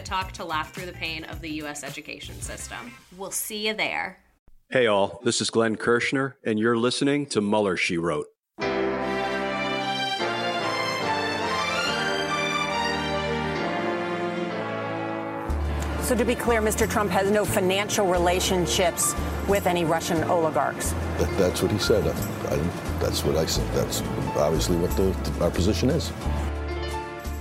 Talk to laugh through the pain of the U.S. education system. We'll see you there. Hey, all, this is Glenn Kirschner, and you're listening to Mueller, She Wrote. So, to be clear, Mr. Trump has no financial relationships with any Russian oligarchs. That, that's what he said. I, I, that's what I said. That's obviously what the, our position is.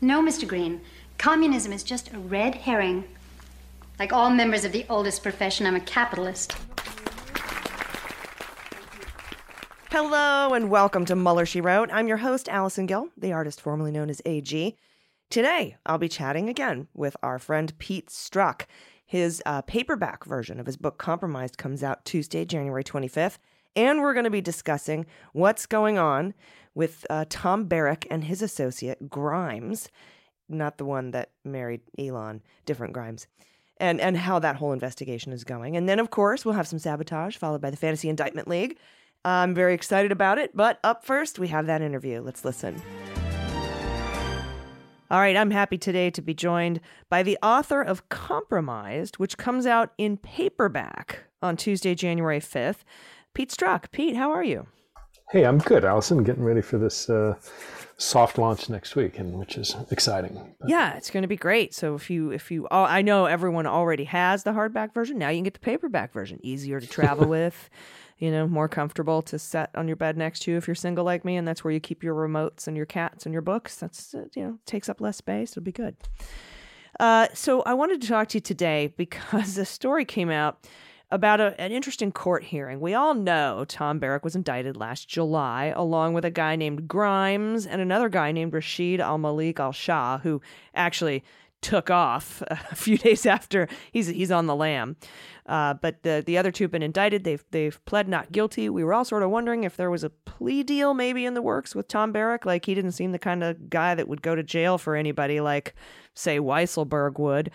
No, Mr. Green. Communism is just a red herring. Like all members of the oldest profession, I'm a capitalist. Hello and welcome to Mueller, She Wrote. I'm your host, Allison Gill, the artist formerly known as AG. Today, I'll be chatting again with our friend Pete Strzok. His uh, paperback version of his book Compromised comes out Tuesday, January 25th. And we're going to be discussing what's going on with uh, Tom Barrack and his associate Grimes, not the one that married Elon, different Grimes, and and how that whole investigation is going. And then, of course, we'll have some sabotage, followed by the Fantasy Indictment League. I'm very excited about it, but up first, we have that interview. Let's listen. All right, I'm happy today to be joined by the author of Compromised, which comes out in paperback on Tuesday, January 5th. Pete Strzok. Pete, how are you? Hey, I'm good, Allison. Getting ready for this uh, soft launch next week, and which is exciting. But. Yeah, it's going to be great. So if you if you all, I know everyone already has the hardback version. Now you can get the paperback version. Easier to travel with, you know, more comfortable to set on your bed next to you if you're single like me, and that's where you keep your remotes and your cats and your books. That's uh, you know takes up less space. It'll be good. Uh, so I wanted to talk to you today because a story came out about a, an interesting court hearing. We all know Tom Barrack was indicted last July, along with a guy named Grimes and another guy named Rashid Al Malik Al Shah, who actually took off a few days after he's he's on the lam. Uh, but the the other two have been indicted. They've they've pled not guilty. We were all sort of wondering if there was a plea deal maybe in the works with Tom Barrack. Like he didn't seem the kind of guy that would go to jail for anybody like say Weisselberg would,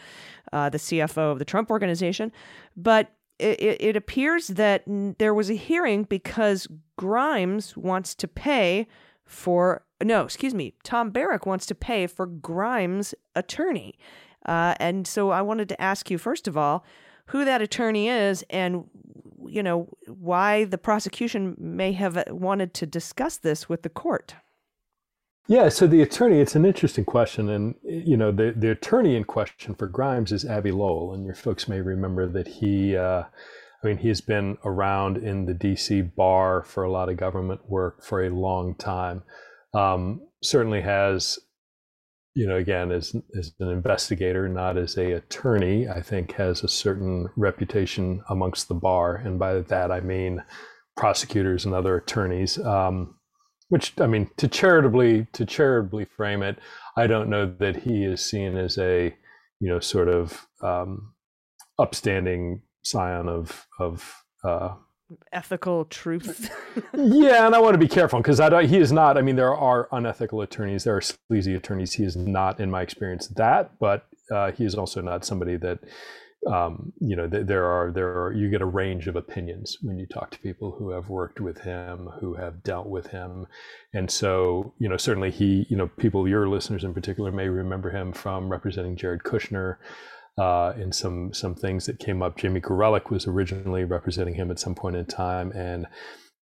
uh, the CFO of the Trump organization. But it, it appears that there was a hearing because Grimes wants to pay for no, excuse me, Tom Barrack wants to pay for Grimes' attorney. Uh, and so I wanted to ask you, first of all, who that attorney is and, you know, why the prosecution may have wanted to discuss this with the court. Yeah, so the attorney, it's an interesting question. And, you know, the, the attorney in question for Grimes is Abbe Lowell. And your folks may remember that he, uh, I mean, he's been around in the DC bar for a lot of government work for a long time. Um, certainly has, you know, again, as, as an investigator, not as a attorney, I think has a certain reputation amongst the bar. And by that, I mean prosecutors and other attorneys. Um, which I mean, to charitably to charitably frame it, I don't know that he is seen as a you know sort of um, upstanding scion of of uh, ethical truth. yeah, and I want to be careful because I don't, he is not. I mean, there are unethical attorneys, there are sleazy attorneys. He is not, in my experience, that. But uh, he is also not somebody that um, you know, th- there are there are you get a range of opinions when you talk to people who have worked with him, who have dealt with him, and so you know certainly he you know people your listeners in particular may remember him from representing Jared Kushner. Uh, in some some things that came up, Jamie Gorelick was originally representing him at some point in time, and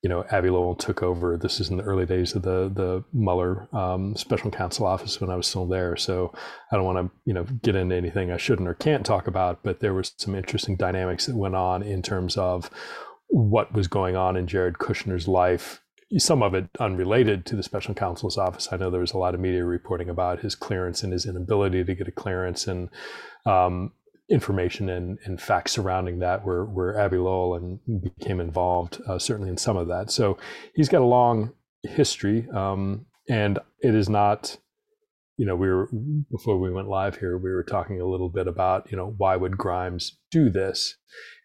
you know, Abbe Lowell took over. This is in the early days of the the Mueller um, special counsel office when I was still there. So I don't want to you know get into anything I shouldn't or can't talk about. But there was some interesting dynamics that went on in terms of what was going on in Jared Kushner's life. Some of it unrelated to the special counsel's office. I know there was a lot of media reporting about his clearance and his inability to get a clearance, and um, information and, and facts surrounding that where, where Abbe Lowell and became involved, uh, certainly in some of that. So he's got a long history, um, and it is not, you know, we were before we went live here, we were talking a little bit about, you know, why would Grimes do this,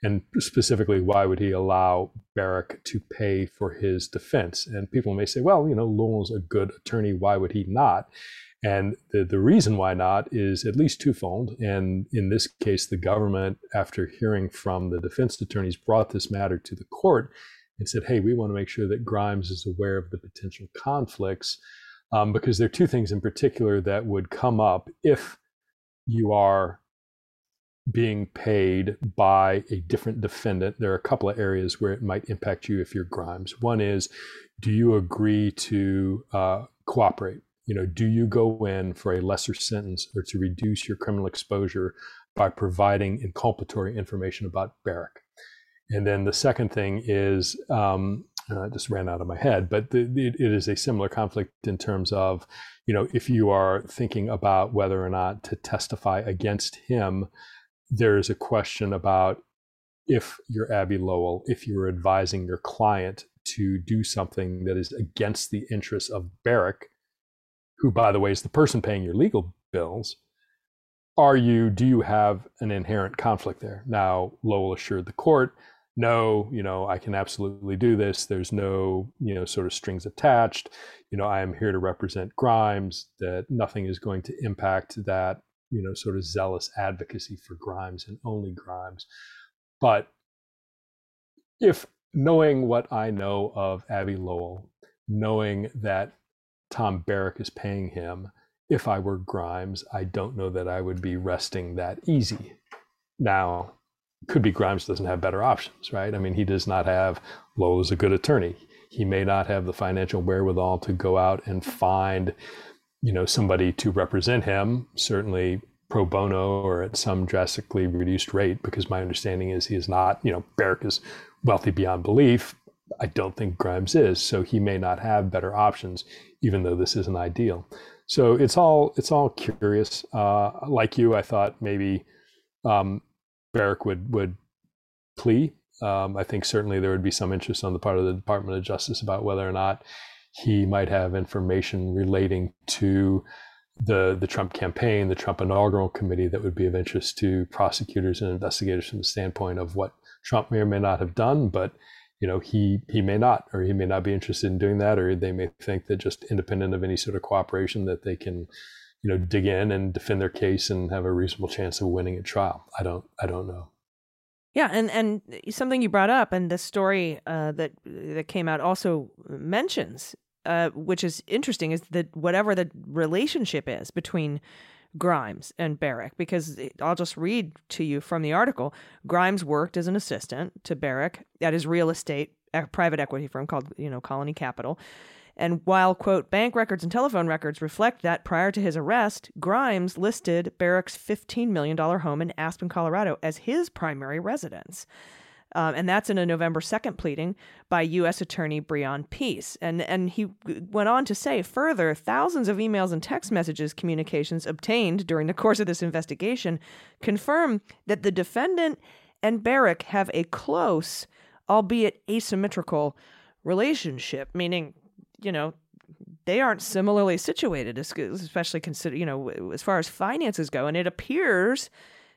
and specifically why would he allow Barrack to pay for his defense? And people may say, well, you know, Lowell's a good attorney, why would he not? And the, the reason why not is at least twofold. And in this case, the government, after hearing from the defense attorneys, brought this matter to the court and said, hey, we want to make sure that Grimes is aware of the potential conflicts. Um, because there are two things in particular that would come up if you are being paid by a different defendant. There are a couple of areas where it might impact you if you're Grimes. One is, do you agree to uh, cooperate? You know, do you go in for a lesser sentence or to reduce your criminal exposure by providing inculpatory information about Barrack? And then the second thing is, um, I just ran out of my head, but the, it, it is a similar conflict in terms of, you know, if you are thinking about whether or not to testify against him, there is a question about if you're Abbe Lowell, if you're advising your client to do something that is against the interests of Barrack, who, by the way, is the person paying your legal bills, are you, do you have an inherent conflict there? Now, Lowell assured the court, no, you know, I can absolutely do this. There's no, you know, sort of strings attached. You know, I am here to represent Grimes, that nothing is going to impact that, you know, sort of zealous advocacy for Grimes and only Grimes. But if knowing what I know of Abbe Lowell, knowing that Tom Barrack is paying him. If I were Grimes, I don't know that I would be resting that easy. Now, could be Grimes doesn't have better options, right? I mean, he does not have Lowell is a good attorney. He may not have the financial wherewithal to go out and find, you know, somebody to represent him. Certainly pro bono or at some drastically reduced rate, because my understanding is he is not, you know, Barrack is wealthy beyond belief. I don't think Grimes is, so he may not have better options even though this isn't ideal. So it's all it's all curious. Uh, like you, I thought maybe um, Barrack would would plea. Um, I think certainly there would be some interest on the part of the Department of Justice about whether or not he might have information relating to the the Trump campaign, the Trump inaugural committee that would be of interest to prosecutors and investigators from the standpoint of what Trump may or may not have done, but you know he he may not or he may not be interested in doing that or they may think that just independent of any sort of cooperation that they can you know dig in and defend their case and have a reasonable chance of winning at trial. I don't i don't know. Yeah and and something you brought up and the story uh, that that came out also mentions uh, which is interesting is that whatever the relationship is between Grimes and Barrack because I'll just read to you from the article. Grimes worked as an assistant to Barrack at his real estate private equity firm called, you know, Colony Capital. And while, quote, bank records and telephone records reflect that prior to his arrest, Grimes listed Barrack's $15 million home in Aspen, Colorado as his primary residence. Um, and that's in a November 2nd pleading by U.S. Attorney Breon Peace. And, and he went on to say further thousands of emails and text messages communications obtained during the course of this investigation confirm that the defendant and Barrack have a close, albeit asymmetrical, relationship, meaning, you know, they aren't similarly situated, especially consider, you know, as far as finances go. And it appears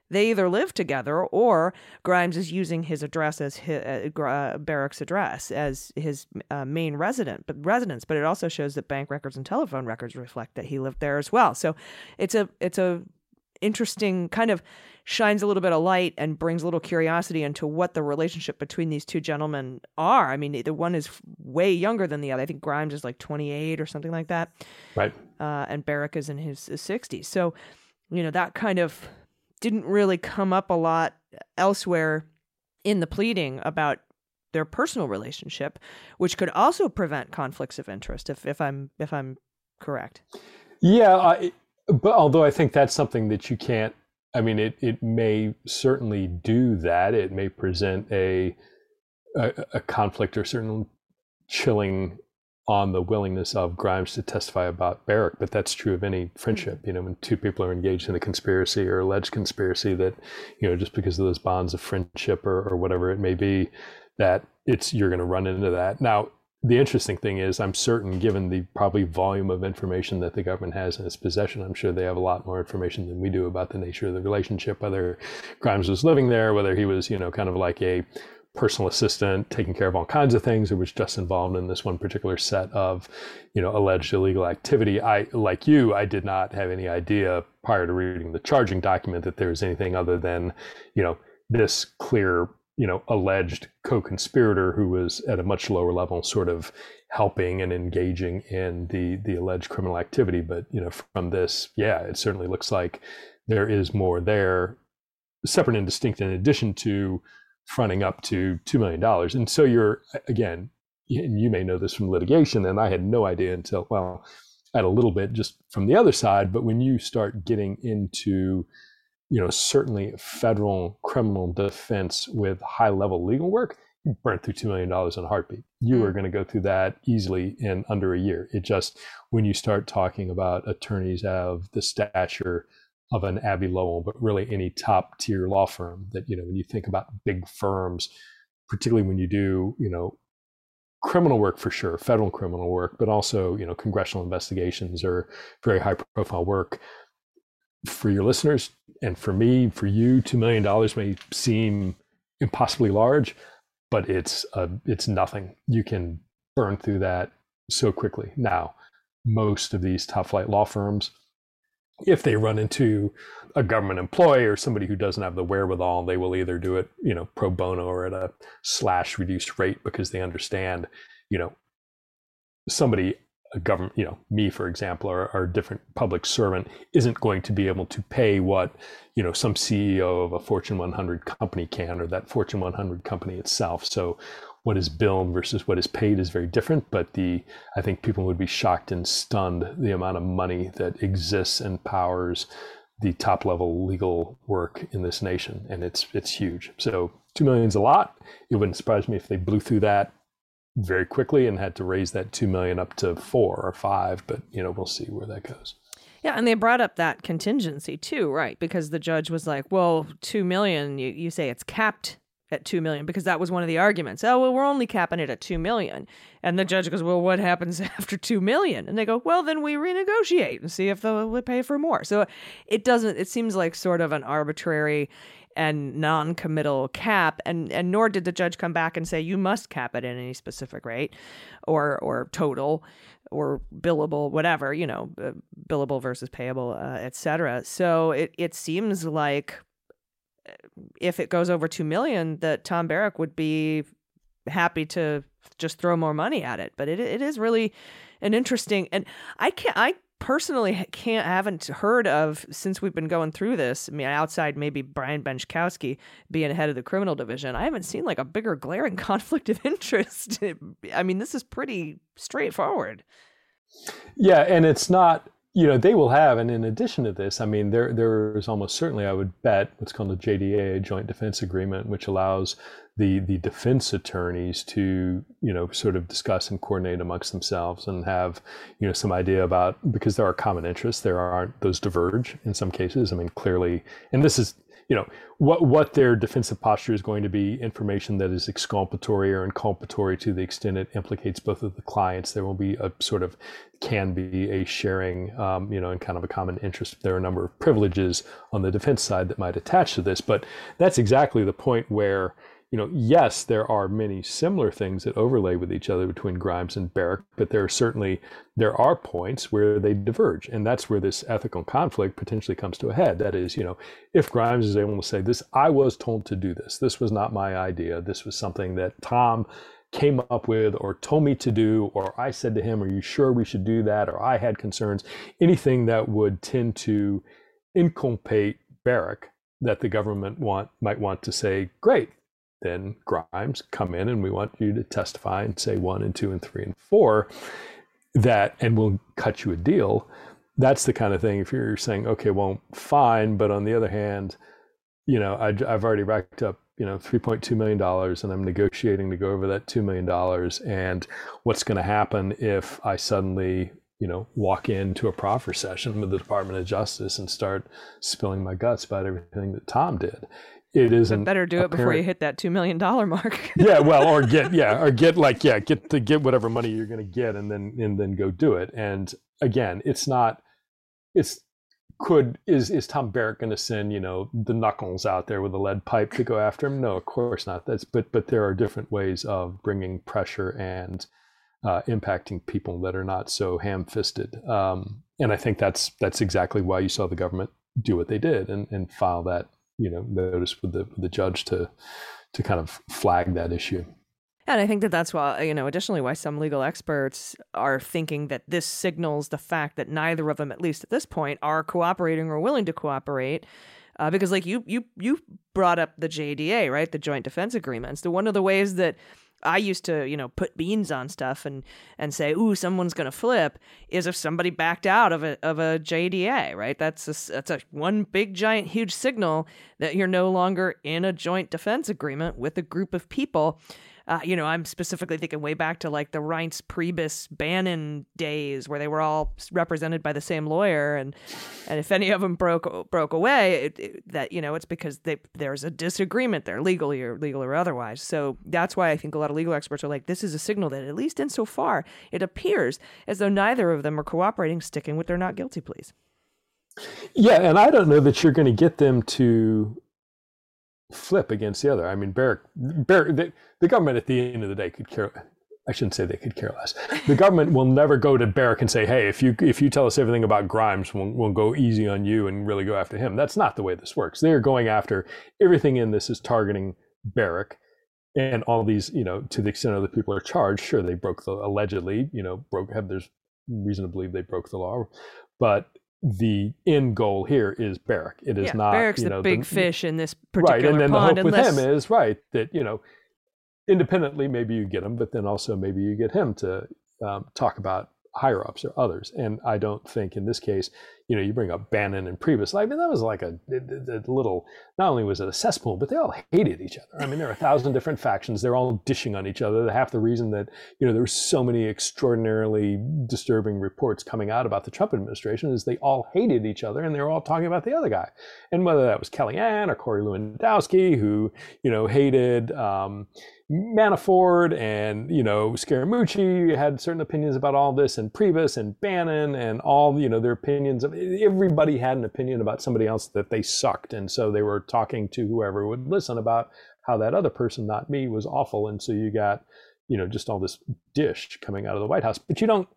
they either live together or Grimes is using his address as his, uh, uh, Barrack's address as his uh, main resident, but residence. But it also shows that bank records and telephone records reflect that he lived there as well. So it's a it's a interesting kind of shines a little bit of light and brings a little curiosity into what the relationship between these two gentlemen are. I mean, the one is way younger than the other. I think Grimes is like 28 or something like that. Right. Uh, and Barrack is in his, his 60s. So, you know, that kind of didn't really come up a lot elsewhere in the pleading about their personal relationship, which could also prevent conflicts of interest. If if I'm if I'm correct. Yeah, I, but although I think that's something that you can't. I mean, it it may certainly do that. It may present a a, a conflict or certain chilling on the willingness of Grimes to testify about Barrack, but that's true of any friendship. You know, when two people are engaged in a conspiracy or alleged conspiracy, that you know, just because of those bonds of friendship or, or whatever it may be, that it's you're going to run into that. Now, the interesting thing is, I'm certain, given the probably volume of information that the government has in its possession, I'm sure they have a lot more information than we do about the nature of the relationship, whether Grimes was living there, whether he was, you know, kind of like a personal assistant taking care of all kinds of things. Or was just involved in this one particular set of you know alleged illegal activity. I like you i did not have any idea prior to reading the charging document that there was anything other than you know this clear you know alleged co-conspirator who was at a much lower level sort of helping and engaging in the the alleged criminal activity. But you know from this yeah it certainly looks like there is more there. Separate and distinct in addition to fronting up to $2 million. And so you're, again, and you may know this from litigation, and I had no idea until, well, I had a little bit just from the other side, but when you start getting into, you know, certainly federal criminal defense with high level legal work, you burn through $2 million in a heartbeat. You mm. are going to go through that easily in under a year. It just, when you start talking about attorneys of the stature of an Abbe Lowell, but really any top tier law firm that, you know, when you think about big firms, particularly when you do, you know, criminal work for sure, federal criminal work, but also, you know, congressional investigations or very high profile work. For your listeners and for me, for you, $2 million may seem impossibly large, but it's, uh, it's nothing. You can burn through that so quickly. Now, most of these top flight law firms, if they run into a government employee or somebody who doesn't have the wherewithal, they will either do it, you know, pro bono or at a slash reduced rate because they understand, you know, somebody, a government, you know, me, for example, or, or a different public servant isn't going to be able to pay what, you know, some CEO of a Fortune 100 company can or that Fortune 100 company itself. So what is billed versus what is paid is very different. But the I think people would be shocked and stunned the amount of money that exists and powers the top level legal work in this nation, and it's it's huge. So two million is a lot. It wouldn't surprise me if they blew through that very quickly and had to raise that two million up to four or five. But you know, we'll see where that goes. Yeah, and they brought up that contingency too, right? Because the judge was like, "Well, two million. You you say it's capped at 2 million because that was one of the arguments. Oh, well, we're only capping it at 2 million. And the judge goes, "Well, what happens after 2 million?" And they go, "Well, then we renegotiate and see if they'll pay for more." So it doesn't it seems like sort of an arbitrary and non-committal cap and and nor did the judge come back and say you must cap it at any specific rate or or total or billable whatever you know uh, billable versus payable uh, etc so it it seems like if it goes over 2 million that Tom Barrack would be happy to just throw more money at it but it it is really an interesting and I can't I personally can't haven't heard of since we've been going through this. I mean, outside maybe Brian Benczkowski being head of the criminal division, I haven't seen like a bigger glaring conflict of interest. I mean, this is pretty straightforward. Yeah, and it's not you know they will have and in addition to this i mean there there is almost certainly i would bet what's called a jda joint defense agreement which allows the the defense attorneys to you know sort of discuss and coordinate amongst themselves and have you know some idea about because there are common interests there aren't those diverge in some cases. I mean clearly and this is you know what what their defensive posture is going to be information that is exculpatory or inculpatory to the extent it implicates both of the clients. There will be a sort of can be a sharing um, you know and kind of a common interest. There are a number of privileges on the defense side that might attach to this but that's exactly the point where you know, yes, there are many similar things that overlay with each other between Grimes and Barrack, but there are certainly there are points where they diverge, and that's where this ethical conflict potentially comes to a head. That is, you know, if Grimes is able to say, "This, I was told to do this. This was not my idea. This was something that Tom." came up with or told me to do or i said to him are you sure we should do that or i had concerns anything that would tend to inculpate barrack that the government want might want to say great then Grimes, come in and we want you to testify and say one and two and three and four, that, and we'll cut you a deal. That's the kind of thing. If you're saying, okay, well, fine, but on the other hand, you know, I, I've already racked up you know, $3.2 million and I'm negotiating to go over that $2 million. And what's going to happen if I suddenly, you know, walk into a proffer session with the Department of Justice and start spilling my guts about everything that Tom did? It isn't. better do it before you hit that $2 million mark. yeah. Well, or get, yeah, or get like, yeah, get to get whatever money you're going to get and then, and then go do it. And again, it's not, it's, could is is Tom Barrack going to send you know the knuckles out there with a lead pipe to go after him? No, of course not. That's but but there are different ways of bringing pressure and uh, impacting people that are not so ham-fisted. Um, and I think that's that's exactly why you saw the government do what they did and, and file that you know notice with the the judge to to kind of flag that issue. And I think that that's why, you know, additionally, why some legal experts are thinking that this signals the fact that neither of them, at least at this point, are cooperating or willing to cooperate. Uh, because, like you, you, you brought up the JDA, right? The Joint Defense Agreements. The one of the ways that I used to, you know, put beans on stuff and and say, "Ooh, someone's going to flip," is if somebody backed out of a of a JDA, right? That's a, that's a one big giant huge signal that you're no longer in a joint defense agreement with a group of people uh, you know, I'm specifically thinking way back to like the Reince Priebus Bannon days where they were all represented by the same lawyer, and and if any of them broke broke away, it, it, that you know it's because they there's a disagreement there, legally or legal or otherwise. So that's why I think a lot of legal experts are like, this is a signal that at least insofar it appears as though neither of them are cooperating, sticking with their not guilty pleas. Yeah, and I don't know that you're going to get them to flip against the other. I mean, Barrack, Barrack the, the, government at the end of the day could care. I shouldn't say they could care less. The government will never go to Barrack and say, "Hey, if you if you tell us everything about Grimes, we'll, we'll go easy on you and really go after him." That's not the way this works. They are going after everything in this is targeting Barrack and all these, you know, to the extent other people are charged. Sure, they broke the allegedly, you know, broke. Have there's reason to believe they broke the law, but the end goal here is Barrack. It is yeah, not Barrack's you the big the, fish in this particular right. And then pond, the hope unless... with him is right that you know independently maybe you get him, but then also maybe you get him to um, talk about higher ups or others. And I don't think in this case, you know, you bring up Bannon and Priebus. I mean, that was like a, a, a, little. Not only was it a cesspool, but they all hated each other. I mean, there are a thousand different factions. They're all dishing on each other. Half the reason that you know there were so many extraordinarily disturbing reports coming out about the Trump administration is they all hated each other and they were all talking about the other guy. And whether that was Kellyanne or Corey Lewandowski, who you know hated. Um, Manafort and you know Scaramucci had certain opinions about all this, and Priebus and Bannon and all you know their opinions. Of, everybody had an opinion about somebody else that they sucked, and so they were talking to whoever would listen about how that other person, not me, was awful, and so you got you know just all this dish coming out of the White House. But you don't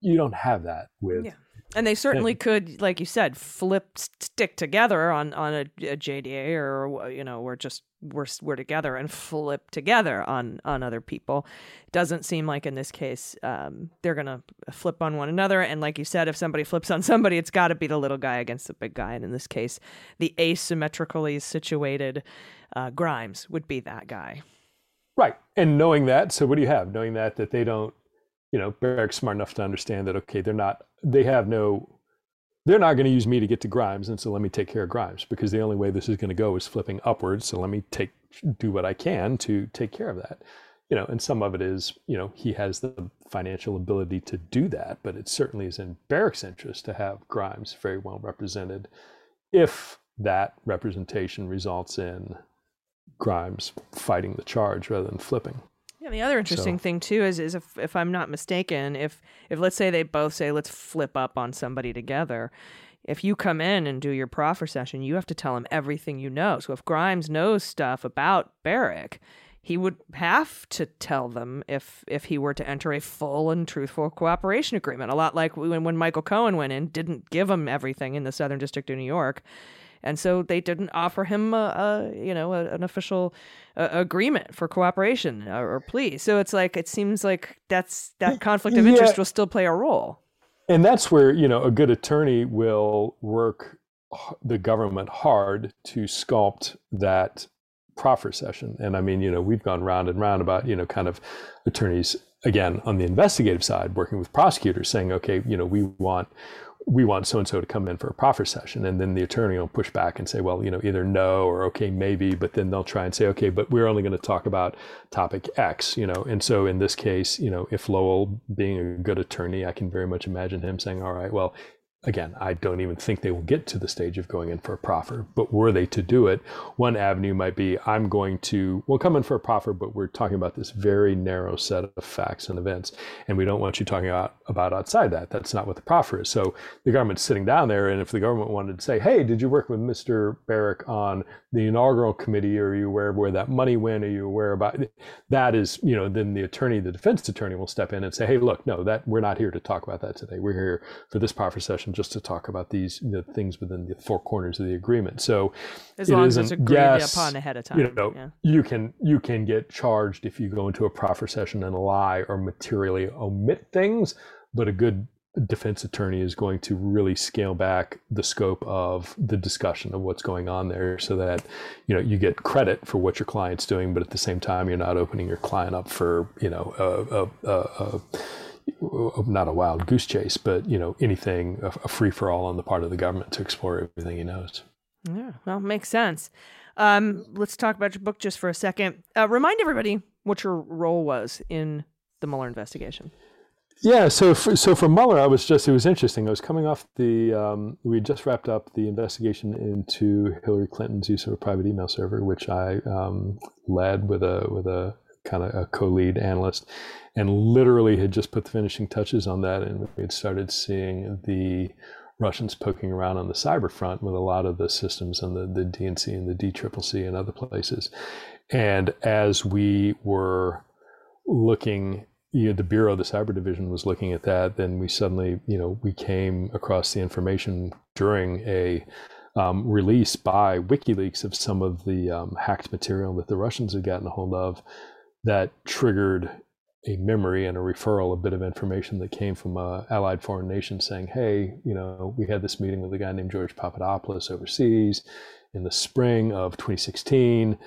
you don't have that with. Yeah. And they certainly could, like you said, flip stick together on on a, a JDA, or you know, we're just we're we're together and flip together on on other people. Doesn't seem like in this case um, they're gonna flip on one another. And like you said, if somebody flips on somebody, it's got to be the little guy against the big guy. And in this case, the asymmetrically situated uh, Grimes would be that guy. Right. And knowing that, so what do you have? Knowing that that they don't you know, Barrack's smart enough to understand that okay, they're not, they have no, they're not going to use me to get to Grimes, and so let me take care of Grimes because the only way this is going to go is flipping upwards. So let me take do what I can to take care of that. You know, and some of it is, you know, he has the financial ability to do that, but it certainly is in Barrack's interest to have Grimes very well represented if that representation results in Grimes fighting the charge rather than flipping. Yeah, the other interesting so. thing too is is if if I'm not mistaken, if if let's say they both say let's flip up on somebody together, if you come in and do your proffer session, you have to tell him everything you know. So if Grimes knows stuff about Barrack, he would have to tell them if if he were to enter a full and truthful cooperation agreement. A lot like when when Michael Cohen went in, didn't give him everything in the Southern District of New York and so they didn't offer him a, a you know a, an official uh, agreement for cooperation or, or, plea. So it's like it seems like that's that conflict of interest yeah. will still play a role. And that's where you know a good attorney will work the government hard to sculpt that proffer session. And I mean, you know, we've gone round and round about, you know, kind of attorneys again on the investigative side working with prosecutors saying, okay, you know, we want we want so and so to come in for a proffer session, and then the attorney will push back and say, well, you know, either no or okay, maybe, but then they'll try and say, okay, but we're only going to talk about topic X, you know, and so in this case, you know, if Lowell being a good attorney, I can very much imagine him saying, all right, well, again, I don't even think they will get to the stage of going in for a proffer. But were they to do it, one avenue might be I'm going to, we'll come in for a proffer, but we're talking about this very narrow set of facts and events. And we don't want you talking about, about outside that. That's not what the proffer is. So the government's sitting down there. And if the government wanted to say, hey, did you work with Mr. Barrack on the inaugural committee? Are you aware of where that money went? Are you aware about that? Is, you know, then the attorney, the defense attorney will step in and say, hey, look, no, that we're not here to talk about that today. We're here for this proffer session just to talk about these the things within the four corners of the agreement. So as long as it's agreed yes, upon ahead of time, you know, yeah. you can you can get charged if you go into a proffer session and lie or materially omit things, but a good defense attorney is going to really scale back the scope of the discussion of what's going on there so that you know you get credit for what your client's doing but at the same time you're not opening your client up for you know a, a, a, a not a wild goose chase, but you know anything a, a free for all on the part of the government to explore everything he knows. Yeah, well, makes sense. Um, let's talk about your book just for a second. Uh, remind everybody what your role was in the Mueller investigation. Yeah, so for, so for Mueller, I was just it was interesting. I was coming off the um, we just wrapped up the investigation into Hillary Clinton's use of a private email server, which I um, led with a with a kind of a co-lead analyst, and literally had just put the finishing touches on that, and we had started seeing the Russians poking around on the cyber front with a lot of the systems on the, the DNC and the DCCC and other places. And as we were looking, you know, the Bureau, the Cyber Division was looking at that, then we suddenly, you know, we came across the information during a um, release by WikiLeaks of some of the um, hacked material that the Russians had gotten a hold of that triggered a memory and a referral, a bit of information that came from a allied foreign nation saying, hey, you know, we had this meeting with a guy named George Papadopoulos overseas in the spring of 2016.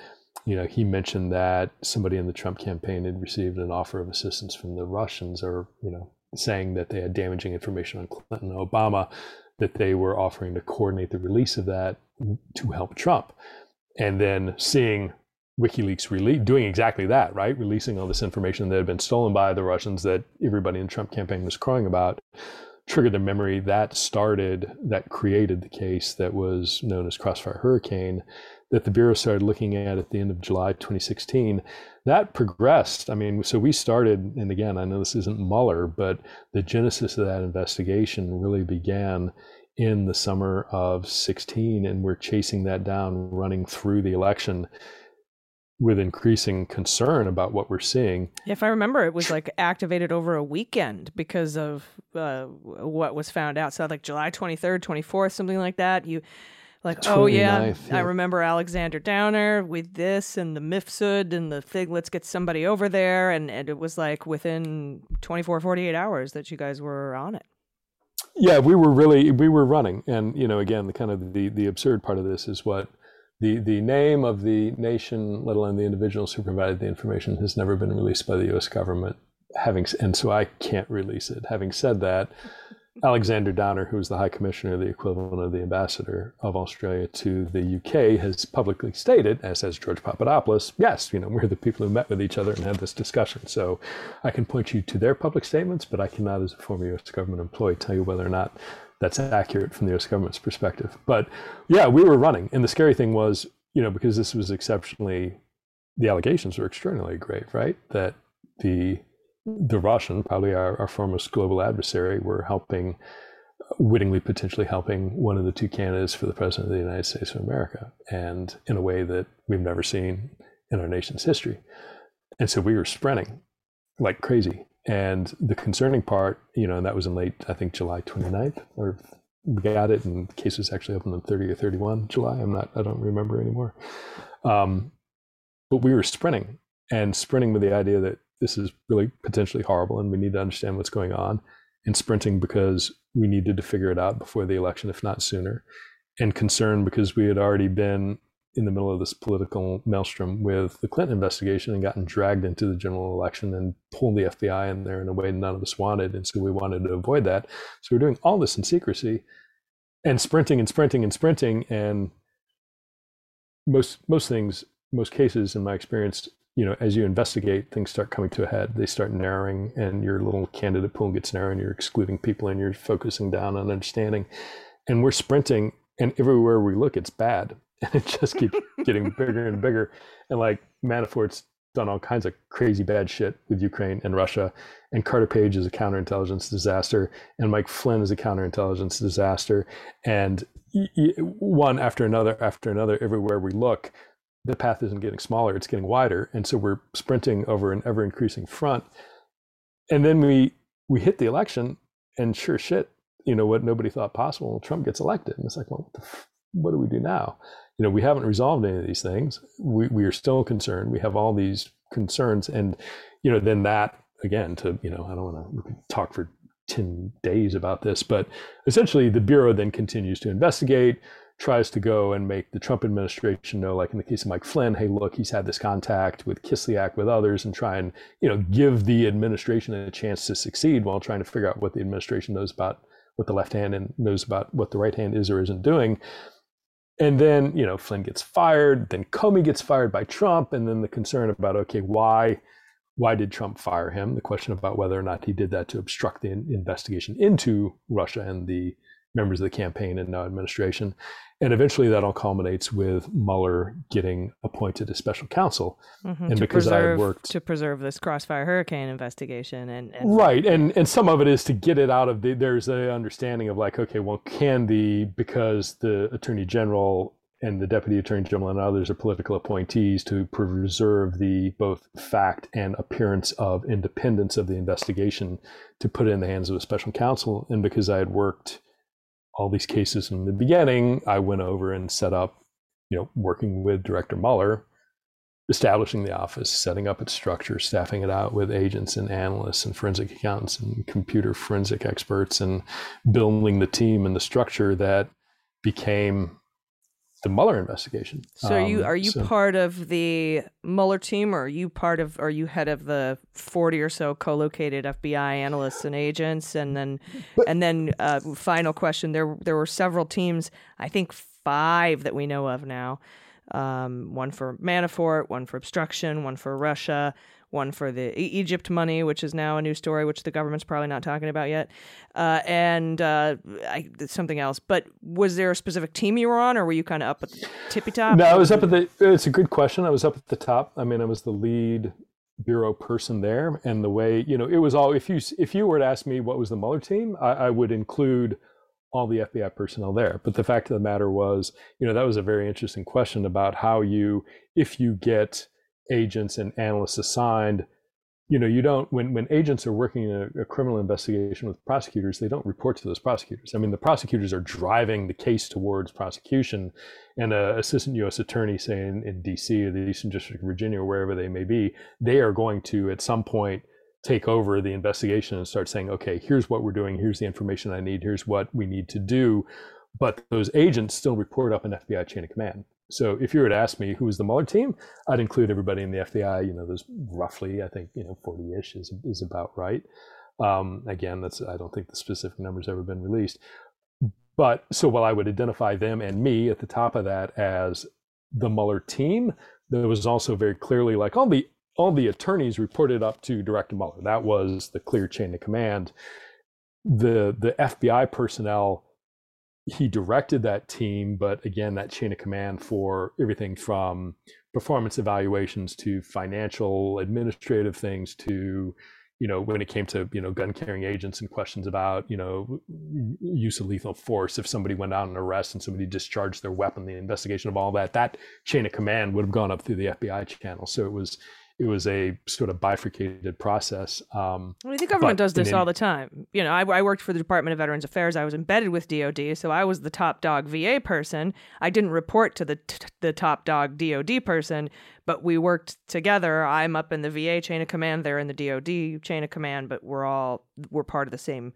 You know, he mentioned that somebody in the Trump campaign had received an offer of assistance from the Russians or, you know, saying that they had damaging information on Clinton and Obama, that they were offering to coordinate the release of that to help Trump. And then seeing WikiLeaks rele- doing exactly that, right? Releasing all this information that had been stolen by the Russians that everybody in the Trump campaign was crying about, triggered the memory that started, that created the case that was known as Crossfire Hurricane, that the Bureau started looking at at the end of July 2016. That progressed. I mean, so we started, and again, I know this isn't Mueller, but the genesis of that investigation really began in the summer of 16, and we're chasing that down, running through the election with increasing concern about what we're seeing. If I remember, it was like activated over a weekend because of uh, what was found out. So like July 23rd, 24th, something like that. You like, oh yeah, yeah, I remember Alexander Downer with this and the Mifsud and the thing. Let's get somebody over there. And, and it was like within 24, 48 hours that you guys were on it. Yeah, we were really, we were running. And, you know, again, the kind of the, the absurd part of this is what the, the name of the nation, let alone the individuals who provided the information, has never been released by the U.S. government. Having and so I can't release it. Having said that, Alexander Downer, who is the High Commissioner, the equivalent of the Ambassador of Australia to the UK, has publicly stated, as has George Papadopoulos, yes, you know, we're the people who met with each other and had this discussion. So I can point you to their public statements, but I cannot, as a former U.S. government employee, tell you whether or not that's accurate from the US government's perspective. But yeah, we were running. And the scary thing was, you know, because this was exceptionally, the allegations were extraordinarily grave, right? That the the Russian, probably our, our foremost global adversary, were helping, wittingly potentially helping one of the two candidates for the president of the United States of America, and in a way that we've never seen in our nation's history. And so we were sprinting like crazy and the concerning part, you know, and that was in late, I think July 29th, or we got it, and cases actually opened on 30 or 31 July. I'm not, I don't remember anymore. Um, but we were sprinting and sprinting with the idea that this is really potentially horrible and we need to understand what's going on, and sprinting because we needed to figure it out before the election, if not sooner, and concerned because we had already been in the middle of this political maelstrom with the Clinton investigation and gotten dragged into the general election and pulled the FBI in there in a way none of us wanted. And so we wanted to avoid that. So we're doing all this in secrecy and sprinting and sprinting and sprinting. And most most things, most cases in my experience, you know, as you investigate, things start coming to a head. They start narrowing and your little candidate pool gets narrow and you're excluding people and you're focusing down on understanding. And we're sprinting and everywhere we look, it's bad and it just keeps getting bigger and bigger. And like Manafort's done all kinds of crazy bad shit with Ukraine and Russia, and Carter Page is a counterintelligence disaster, and Mike Flynn is a counterintelligence disaster, and one after another after another everywhere we look. The path isn't getting smaller; it's getting wider, and so we're sprinting over an ever increasing front. And then we we hit the election, and sure shit, you know what nobody thought possible. Trump gets elected, and it's like, well, what, what do we do now? You know, we haven't resolved any of these things. We, we are still concerned. We have all these concerns. And, you know, then that again to, you know, I don't want to talk for 10 days about this, but essentially the Bureau then continues to investigate, tries to go and make the Trump administration know, like in the case of Mike Flynn, hey, look, he's had this contact with Kislyak, with others, and try and, you know, give the administration a chance to succeed while trying to figure out what the administration knows about what the left hand and knows about what the right hand is or isn't doing. And then, you know, Flynn gets fired, then Comey gets fired by Trump, and then the concern about, okay, why why did Trump fire him? The question about whether or not he did that to obstruct the investigation into Russia and the members of the campaign and now administration. And eventually that all culminates with Mueller getting appointed as special counsel. Mm-hmm, and to because preserve, I worked to preserve this crossfire hurricane investigation and, and right and and some of it is to get it out of the there's a understanding of like okay well can the because the attorney general and the deputy attorney general and others are political appointees to preserve the both fact and appearance of independence of the investigation to put it in the hands of a special counsel and because i had worked all these cases in the beginning, I went over and set up, you know, working with Director Mueller, establishing the office, setting up its structure, staffing it out with agents and analysts and forensic accountants and computer forensic experts, and building the team and the structure that became the Mueller investigation. So are you Um, are you so- part of the Mueller team, or are you part of? Are you head of the forty or so co-located FBI analysts and agents? And then, and then, uh, final question: there there were several teams. I think five that we know of now. Um, one for Manafort, one for obstruction, one for Russia, one for the E- Egypt money, which is now a new story, which the government's probably not talking about yet, uh, and uh, I, something else. But was there a specific team you were on, or were you kind of up at the tippy top? No, I was up at the. It's a good question. I was up at the top. I mean, I was the lead bureau person there, and the way you know it was all. If you if you were to ask me what was the Mueller team, I, I would include all the FBI personnel there. But the fact of the matter was, you know, that was a very interesting question about how you, if you get agents and analysts assigned, you know, you don't when when agents are working in a, a criminal investigation with prosecutors, they don't report to those prosecutors. I mean, the prosecutors are driving the case towards prosecution, and a assistant U.S. attorney, say in D.C. or the Eastern District of Virginia or wherever they may be, they are going to at some point take over the investigation and start saying, okay, here's what we're doing, here's the information I need, here's what we need to do. But those agents still report up an FBI chain of command. So if you were to ask me who was the Mueller team, I'd include everybody in the FBI. You know, there's roughly, I think, you know, 40-ish is is about right. Um, again, that's I don't think the specific number's ever been released. But so while I would identify them and me at the top of that as the Mueller team, there was also very clearly like all the all the attorneys reported up to Director Mueller. That was the clear chain of command. The the FBI personnel, he directed that team, but again, that chain of command for everything from performance evaluations to financial, administrative things to you know when it came to you know gun carrying agents and questions about you know use of lethal force if somebody went out and arrest and somebody discharged their weapon the investigation of all that that chain of command would have gone up through the fbi channel. So it was it was a sort of bifurcated process um, I mean, the government does this in- all the time. You know, I, I worked for the Department of Veterans Affairs. I was embedded with DoD, so I was the top dog VA person. I didn't report to the t- the top dog DoD person, but we worked together. I'm up in the VA chain of command. They're in the DoD chain of command, but we're all we're part of the same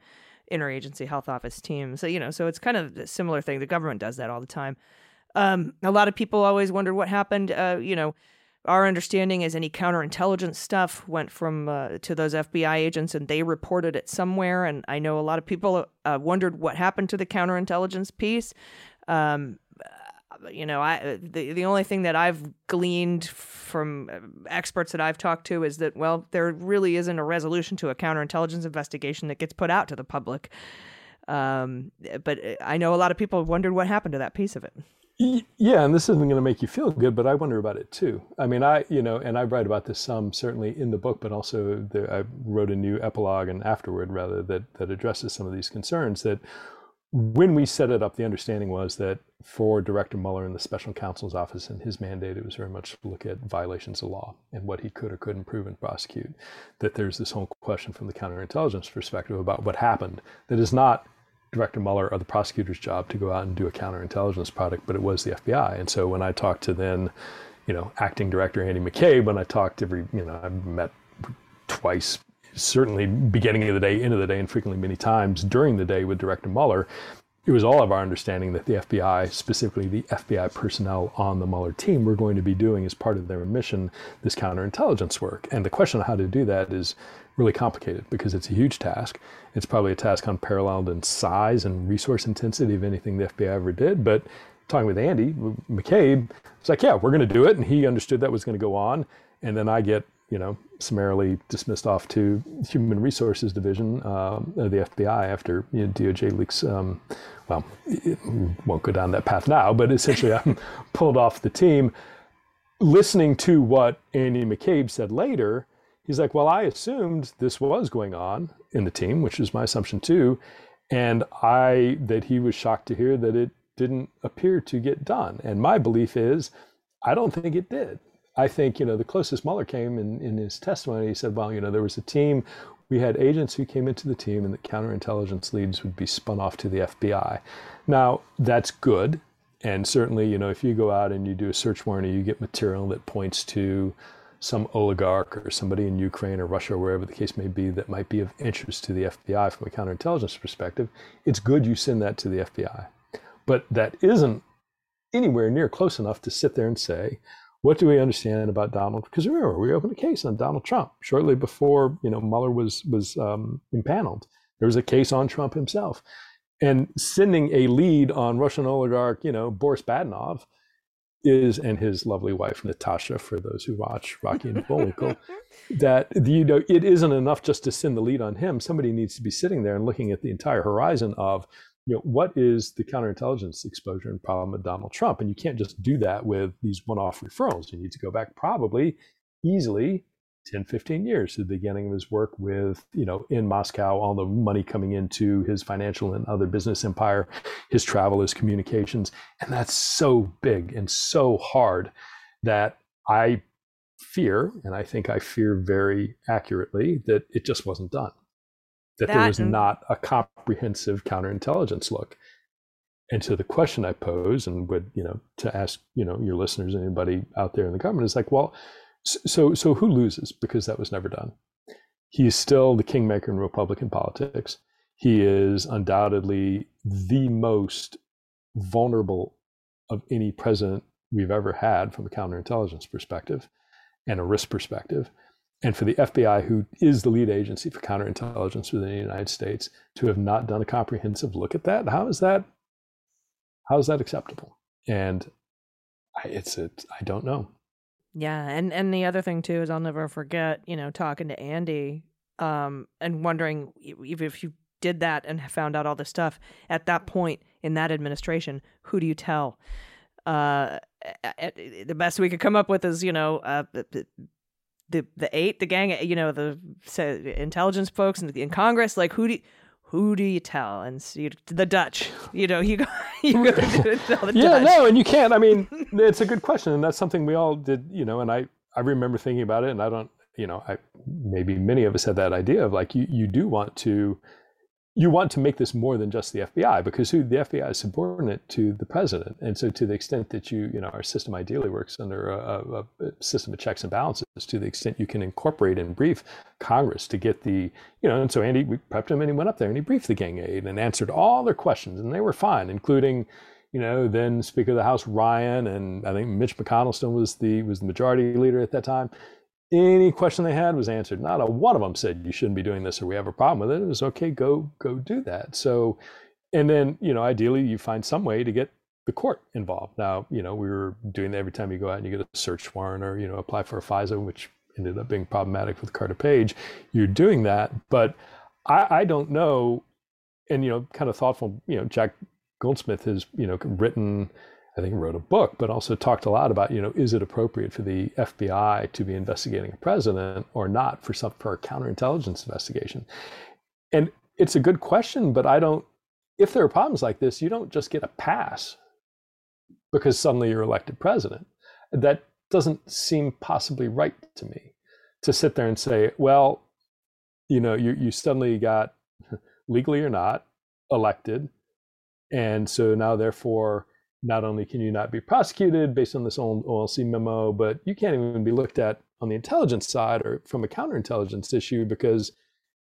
interagency health office team. So you know, so it's kind of a similar thing. The government does that all the time. Um, a lot of people always wonder what happened. Uh, you know, our understanding is any counterintelligence stuff went from uh, to those FBI agents, and they reported it somewhere. And I know a lot of people uh, wondered what happened to the counterintelligence piece. Um, you know, I the the only thing that I've gleaned from uh, experts that I've talked to is that well, there really isn't a resolution to a counterintelligence investigation that gets put out to the public. Um, but uh, I know a lot of people wondered what happened to that piece of it. Yeah, and this isn't going to make you feel good, but I wonder about it too. I mean, I you know, and I write about this some certainly in the book, but also I wrote a new epilogue and afterward rather that that addresses some of these concerns. That when we set it up, the understanding was that for Director Mueller and the special counsel's office and his mandate, it was very much to look at violations of law and what he could or couldn't prove and prosecute. That there's this whole question from the counterintelligence perspective about what happened that is not Director Mueller or the prosecutor's job to go out and do a counterintelligence product, but it was the FBI. And so when I talked to then, you know, acting director Andy McCabe, when I talked every, you know, I met twice certainly beginning of the day, end of the day, and frequently many times during the day with Director Mueller, it was all of our understanding that the FBI, specifically the FBI personnel on the Mueller team, were going to be doing as part of their mission this counterintelligence work. And the question of how to do that is really complicated because it's a huge task. It's probably a task unparalleled in size and resource intensity of anything the FBI ever did. But talking with Andy McCabe, it's like, yeah, we're going to do it. And he understood that was going to go on. And then I get you know, summarily dismissed off to Human Resources Division um, of the FBI after you know, DOJ leaks. Um, well, won't go down that path now, but essentially I'm pulled off the team. Listening to what Andy McCabe said later, he's like, "Well, I assumed this was going on in the team, which is my assumption too, and I that he was shocked to hear that it didn't appear to get done. And my belief is, I don't think it did." I think, you know, the closest Mueller came in, in his testimony, he said, well, you know, there was a team, we had agents who came into the team and the counterintelligence leads would be spun off to the FBI. Now, that's good. And certainly, you know, if you go out and you do a search warrant you get material that points to some oligarch or somebody in Ukraine or Russia or wherever the case may be that might be of interest to the FBI from a counterintelligence perspective, it's good you send that to the FBI. But that isn't anywhere near close enough to sit there and say, what do we understand about Donald? Because remember, we opened a case on Donald Trump shortly before you know Mueller was was um, impaneled. There was a case on Trump himself, and sending a lead on Russian oligarch, you know Boris Badenov, is and his lovely wife Natasha. For those who watch Rocky and Bullwinkle, that you know it isn't enough just to send the lead on him. Somebody needs to be sitting there and looking at the entire horizon of you know, what is the counterintelligence exposure and problem with Donald Trump? And you can't just do that with these one-off referrals. You need to go back probably easily 10, 15 years to the beginning of his work with, you know, in Moscow, all the money coming into his financial and other business empire, his travel, his communications. And that's so big and so hard that I fear, and I think I fear very accurately, that it just wasn't done that, that there was not a comprehensive counterintelligence look. And so the question I pose, and would you know, to ask you know your listeners, anybody out there in the government, is like, well, so so who loses because that was never done? He is still the kingmaker in Republican politics. He is undoubtedly the most vulnerable of any president we've ever had from a counterintelligence perspective and a risk perspective and for the FBI, who is the lead agency for counterintelligence within the United States, to have not done a comprehensive look at that, how is that? How is that acceptable? And I, it's it. I don't know. Yeah, and and the other thing too is I'll never forget, you know, talking to Andy, um, and wondering if, if you did that and found out all this stuff at that point in that administration, who do you tell? Uh, the best we could come up with is, you know, uh, the the eight, the gang, you know, the intelligence folks in, in Congress, like who do you, who do you tell? And so you, the Dutch, you know, you go, you go to tell the Dutch. yeah, Dutch. no, and you can't. I mean, it's a good question, and that's something we all did, you know. And I I remember thinking about it, and I don't, you know, I maybe many of us had that idea of like you you do want to you want to make this more than just the FBI because who the FBI is subordinate to the president, and so to the extent that you you know our system ideally works under a, a, system of checks and balances, to the extent you can incorporate and brief Congress to get the you know, and so Andy we prepped him and he went up there and he briefed the gang aid and answered all their questions and they were fine, including you know, then Speaker of the House Ryan and I think Mitch McConnell still was the was the majority leader at that time. Any question they had was answered. Not a one of them said you shouldn't be doing this or we have a problem with it. It was okay, go go do that. So, and then you know, ideally you find some way to get the court involved. Now, you know, we were doing that every time you go out and you get a search warrant or you know apply for a FISA, which ended up being problematic with Carter Page. You're doing that, but I, I don't know. And you know, kind of thoughtful. You know, Jack Goldsmith has you know written, I think wrote a book, but also talked a lot about you know is it appropriate for the FBI to be investigating a president or not for some for a counterintelligence investigation, and it's a good question, but I don't. If there are problems like this, you don't just get a pass because suddenly you're elected president. That doesn't seem possibly right to me to sit there and say, well, you know, you you suddenly got legally or not elected and so now, therefore, not only can you not be prosecuted based on this old OLC memo, but you can't even be looked at on the intelligence side or from a counterintelligence issue because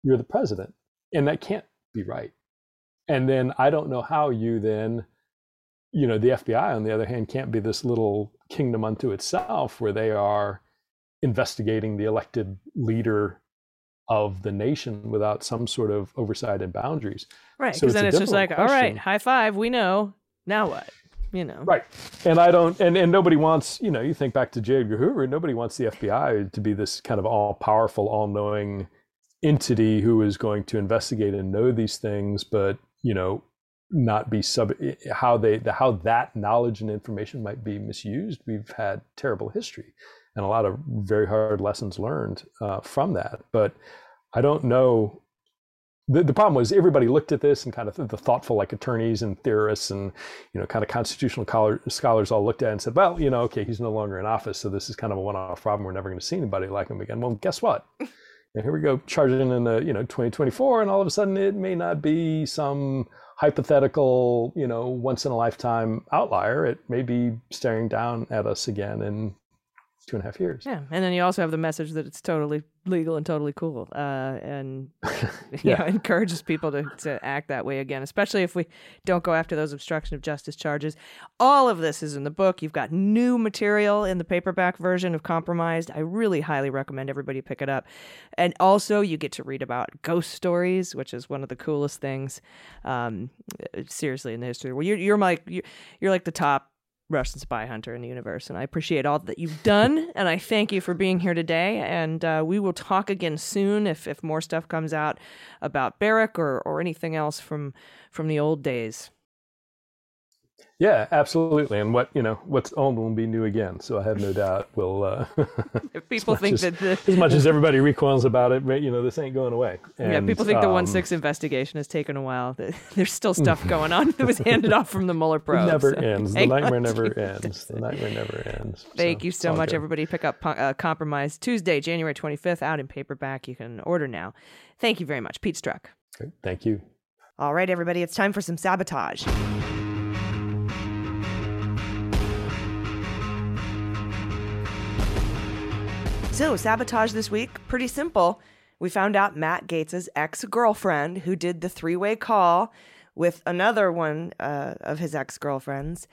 you're the president. And that can't be right. And then I don't know how you then, you know, the FBI, on the other hand, can't be this little kingdom unto itself where they are investigating the elected leader of the nation without some sort of oversight and boundaries. Right. Because so then it's just like, question. all right, high five, we know. Now what? You know. Right. And I don't and, and nobody wants, you know, you think back to J. Edgar Hoover, nobody wants the FBI to be this kind of all powerful, all knowing entity who is going to investigate and know these things, but, you know, not be sub how they the, how that knowledge and information might be misused. We've had terrible history and a lot of very hard lessons learned uh, from that. But I don't know. The, the problem was everybody looked at this and kind of the thoughtful like attorneys and theorists and you know kind of constitutional scholars all looked at it and said, well, you know, okay, he's no longer in office, so this is kind of a one-off problem. We're never going to see anybody like him again. Well, guess what? and here we go charging in the you know 2024, and all of a sudden it may not be some hypothetical you know once in a lifetime outlier. It may be staring down at us again in two and a half years. Yeah, and then you also have the message that it's totally legal and totally cool, uh, and yeah, know, encourages people to to act that way again, especially if we don't go after those obstruction of justice charges. All of this is in the book. You've got new material in the paperback version of Compromised. I really highly recommend everybody pick it up, and also you get to read about ghost stories, which is one of the coolest things. Um, seriously, in the history, well, you're you're like you're, you're like the top Russian spy hunter in the universe. And I appreciate all that you've done. and I thank you for being here today. And uh, we will talk again soon if, if more stuff comes out about Barrack or, or anything else from, from the old days. Yeah, absolutely. And what you know, what's old will be new again. So I have no doubt we'll. Uh, if people think as, that the... as much as everybody recoils about it, you know, this ain't going away. And, yeah, people think um, the one six investigation has taken a while. There's still stuff going on that was handed off from the Mueller probe. It never so. ends. The nightmare never ends. The nightmare never ends. Thank so, you so much, good. everybody. Pick up uh, Compromise Tuesday, January 25th, out in paperback. You can order now. Thank you very much, Pete Strzok. Okay, thank you. All right, everybody, it's time for some sabotage. So, sabotage this week, pretty simple. We found out Matt Gaetz' ex girlfriend, who did the three way call with another one uh, of his ex girlfriends,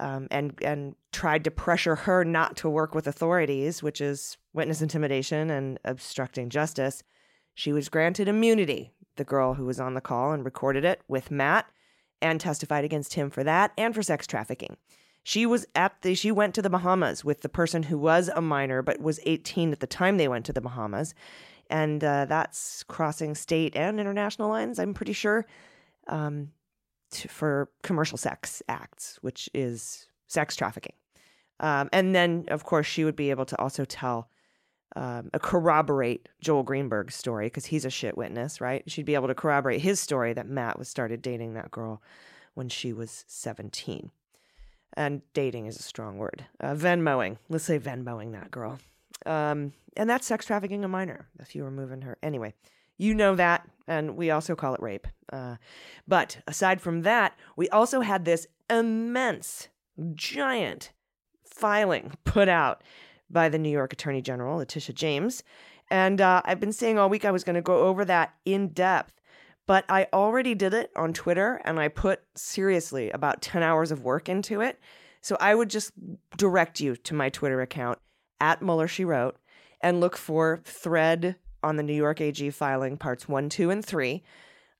um, and and tried to pressure her not to work with authorities, which is witness intimidation and obstructing justice. She was granted immunity. The girl who was on the call and recorded it with Matt, and testified against him for that and for sex trafficking. She was at the she went to the Bahamas with the person who was a minor but was 18 at the time they went to the Bahamas. And uh, that's crossing state and international lines, I'm pretty sure, um, to, for commercial sex acts, which is sex trafficking. Um, and then, of course, she would be able to also tell, um, corroborate Joel Greenberg's story because he's a shit witness, right? She'd be able to corroborate his story that Matt was started dating that girl when she was 17 and dating is a strong word. Uh, Venmoing, let's say Venmoing that girl. Um, and that's sex trafficking a minor if you were moving her. Anyway, you know that, and we also call it rape. Uh, but aside from that, we also had this immense, giant filing put out by the New York Attorney General, Letitia James. And uh, I've been saying all week I was going to go over that in depth. But I already did it on Twitter and I put seriously about 10 hours of work into it. So I would just direct you to my Twitter account at Mueller She Wrote and look for thread on the New York AG filing parts one, two, and three.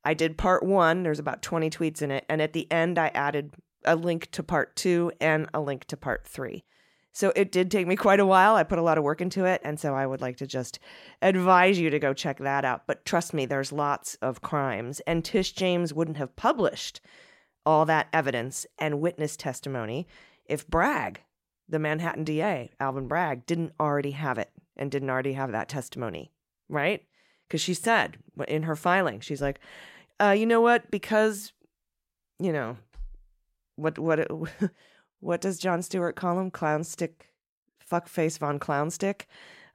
I did part one, there's about 20 tweets in it. And at the end, I added a link to part two and a link to part three. So it did take me quite a while. I put a lot of work into it. And so I would like to just advise you to go check that out. But trust me, there's lots of crimes. And Tish James wouldn't have published all that evidence and witness testimony if Bragg, the Manhattan DA, Alvin Bragg, didn't already have it and didn't already have that testimony, right? Because she said in her filing, she's like, uh, you know what? Because, you know, what what what does Jon Stewart call him? Clownstick, fuckface von Clownstick,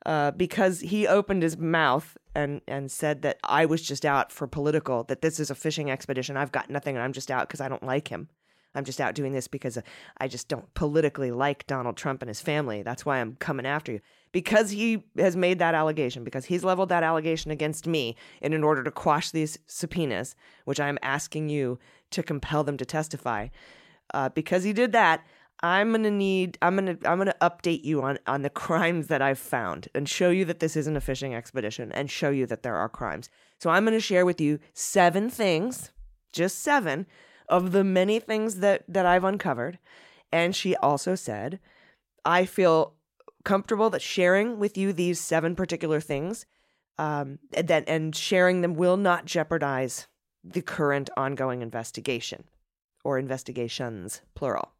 uh, because he opened his mouth and and said that I was just out for political, that this is a fishing expedition. I've got nothing, and I'm just out because I don't like him. I'm just out doing this because I just don't politically like Donald Trump and his family. That's why I'm coming after you. Because he has made that allegation, because he's leveled that allegation against me, and in order to quash these subpoenas, which I'm asking you to compel them to testify, uh, because he did that, I'm gonna need I'm gonna I'm gonna update you on on the crimes that I've found and show you that this isn't a fishing expedition and show you that there are crimes. So I'm gonna share with you seven things, just seven, of the many things that that I've uncovered. And she also said, I feel comfortable that sharing with you these seven particular things, um, that and sharing them will not jeopardize the current ongoing investigation or investigations, plural,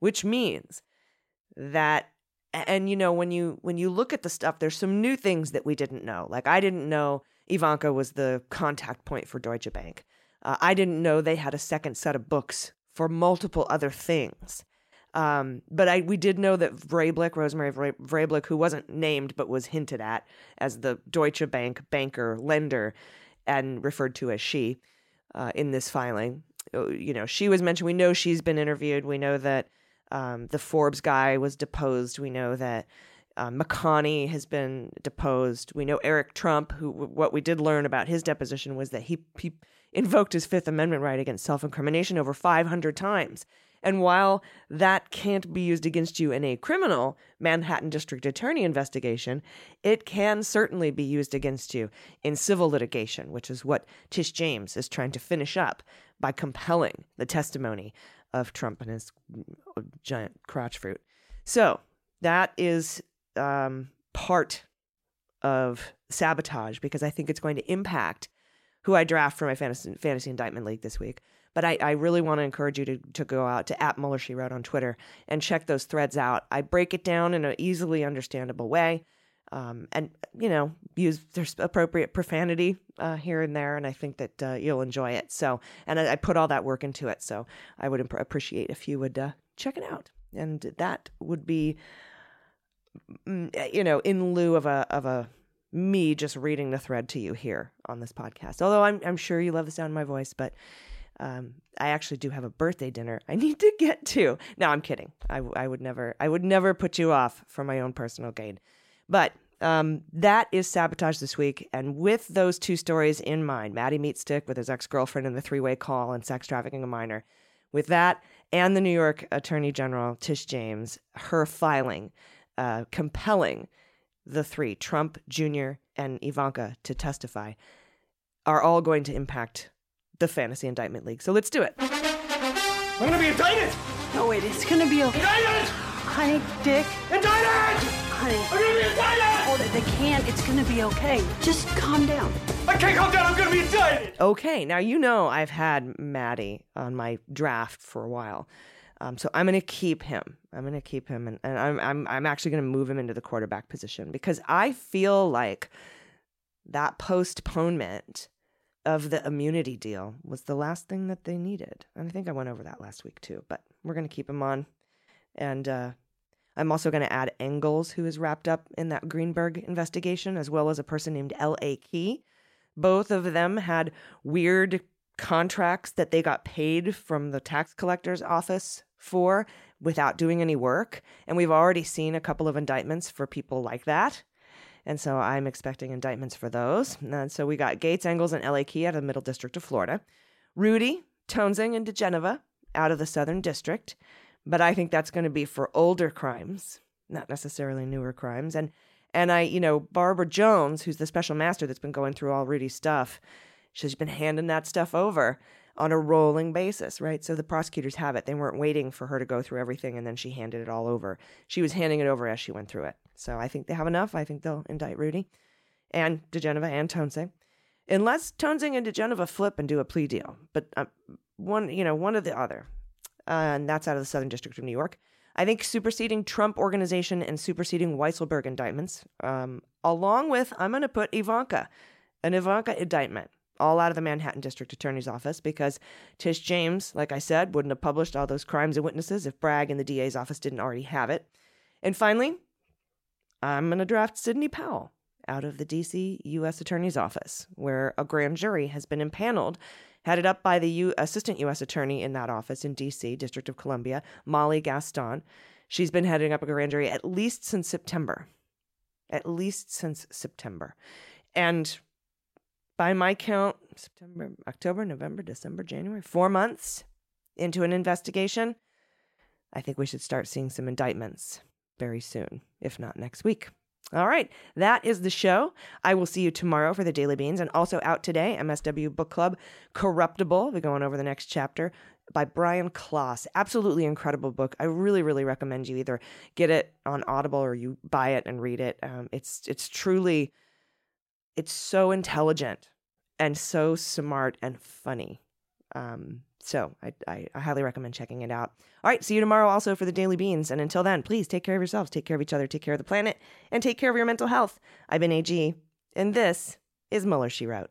which means that and you know when you when you look at the stuff there's some new things that we didn't know. Like i didn't know ivanka was the contact point for deutsche bank. Uh, i didn't know they had a second set of books for multiple other things. Um, but I we did know that Vrablic, Rosemary Vrablic, who wasn't named but was hinted at as the Deutsche Bank banker lender and referred to as she uh, in this filing, you know, she was mentioned. We know she's been interviewed. We know that um, the Forbes guy was deposed. We know that uh, McConney has been deposed. We know Eric Trump, who what we did learn about his deposition was that he, he invoked his Fifth Amendment right against self incrimination over 500 times. And while that can't be used against you in a criminal Manhattan District Attorney investigation, it can certainly be used against you in civil litigation, which is what Tish James is trying to finish up by compelling the testimony of Trump and his giant crotch fruit. So that is um, part of sabotage because I think it's going to impact who I draft for my fantasy, fantasy indictment league this week. But I, I really want to encourage you to, to go out to at Mueller She Wrote on Twitter and check those threads out. I break it down in an easily understandable way. Um, and you know, use there's appropriate profanity uh, here and there, and I think that uh, you'll enjoy it. So, and I, I, put all that work into it, so I would imp- appreciate if you would uh, check it out, and that would be, mm, you know, in lieu of a of a me just reading the thread to you here on this podcast. Although I'm I'm sure you love the sound of my voice, but um, I actually do have a birthday dinner I need to get to. No, I'm kidding. I, I would never, I would never put you off for my own personal gain. But um, that is sabotage this week. And with those two stories in mind, Maddie meets Meatstick with his ex girlfriend in the three way call and sex trafficking a minor, with that and the New York Attorney General Tish James, her filing, uh, compelling the three, Trump Jr. and Ivanka, to testify, are all going to impact the Fantasy Indictment League. So let's do it. I'm gonna be indicted! No, wait, it's gonna be okay. Indicted! Honey, Dick. Indicted! Honey. I'm gonna be indicted! Hold it, they can't. It's gonna be okay. Just calm down. I can't calm down. I'm gonna be indicted! Okay, now you know I've had Matty on my draft for a while. Um, so I'm going to keep him. I'm going to keep him, and, and I'm I'm I'm actually going to move him into the quarterback position because I feel like that postponement of the immunity deal was the last thing that they needed. And I think I went over that last week too, but we're going to keep him on. And uh, I'm also going to add Engels, who is wrapped up in that Greenberg investigation, as well as a person named L.A. Key. Both of them had weird contracts that they got paid from the tax collector's office for without doing any work. And we've already seen a couple of indictments for people like that. And so I'm expecting indictments for those. And so we got Gaetz, Engels, and L.A. Key out of the Middle District of Florida. Rudy, Toensing, and diGenova out of the Southern District. But I think that's going to be for older crimes, not necessarily newer crimes. And and I, you know, Barbara Jones, who's the special master that's been going through all Rudy's stuff, she's been handing that stuff over on a rolling basis, right? So the prosecutors have it. They weren't waiting for her to go through everything and then she handed it all over. She was handing it over as she went through it. So I think they have enough. I think they'll indict Rudy and diGenova and Toensing. Unless Toensing and diGenova flip and do a plea deal. But uh, one, you know, one or the other. Uh, and that's out of the Southern District of New York. I think superseding Trump Organization and superseding Weisselberg indictments, um, along with, I'm going to put Ivanka, an Ivanka indictment, all out of the Manhattan District Attorney's Office because Tish James, like I said, wouldn't have published all those crimes and witnesses if Bragg and the DA's office didn't already have it. And finally, I'm going to draft Sidney Powell out of the DC U.S. Attorney's Office, where a grand jury has been impaneled headed up by the U- assistant U.S. attorney in that office in D.C., District of Columbia, Molly Gaston. She's been heading up a grand jury at least since September. At least since September. And by my count, September, October, November, December, January, four months into an investigation, I think we should start seeing some indictments very soon, if not next week. All right, that is the show. I will see you tomorrow for the Daily Beans and also out today, MSW Book Club, Corruptible. We're going over the next chapter by Brian Klaas. Absolutely incredible book. I really, really recommend you either get it on Audible or you buy it and read it. Um, it's it's truly, it's so intelligent and so smart and funny. Um, so I, I, I, highly recommend checking it out. All right, see you tomorrow also for the Daily Beans. And until then, please take care of yourselves, take care of each other, take care of the planet, and take care of your mental health. I've been AG, and this is Mueller, She Wrote.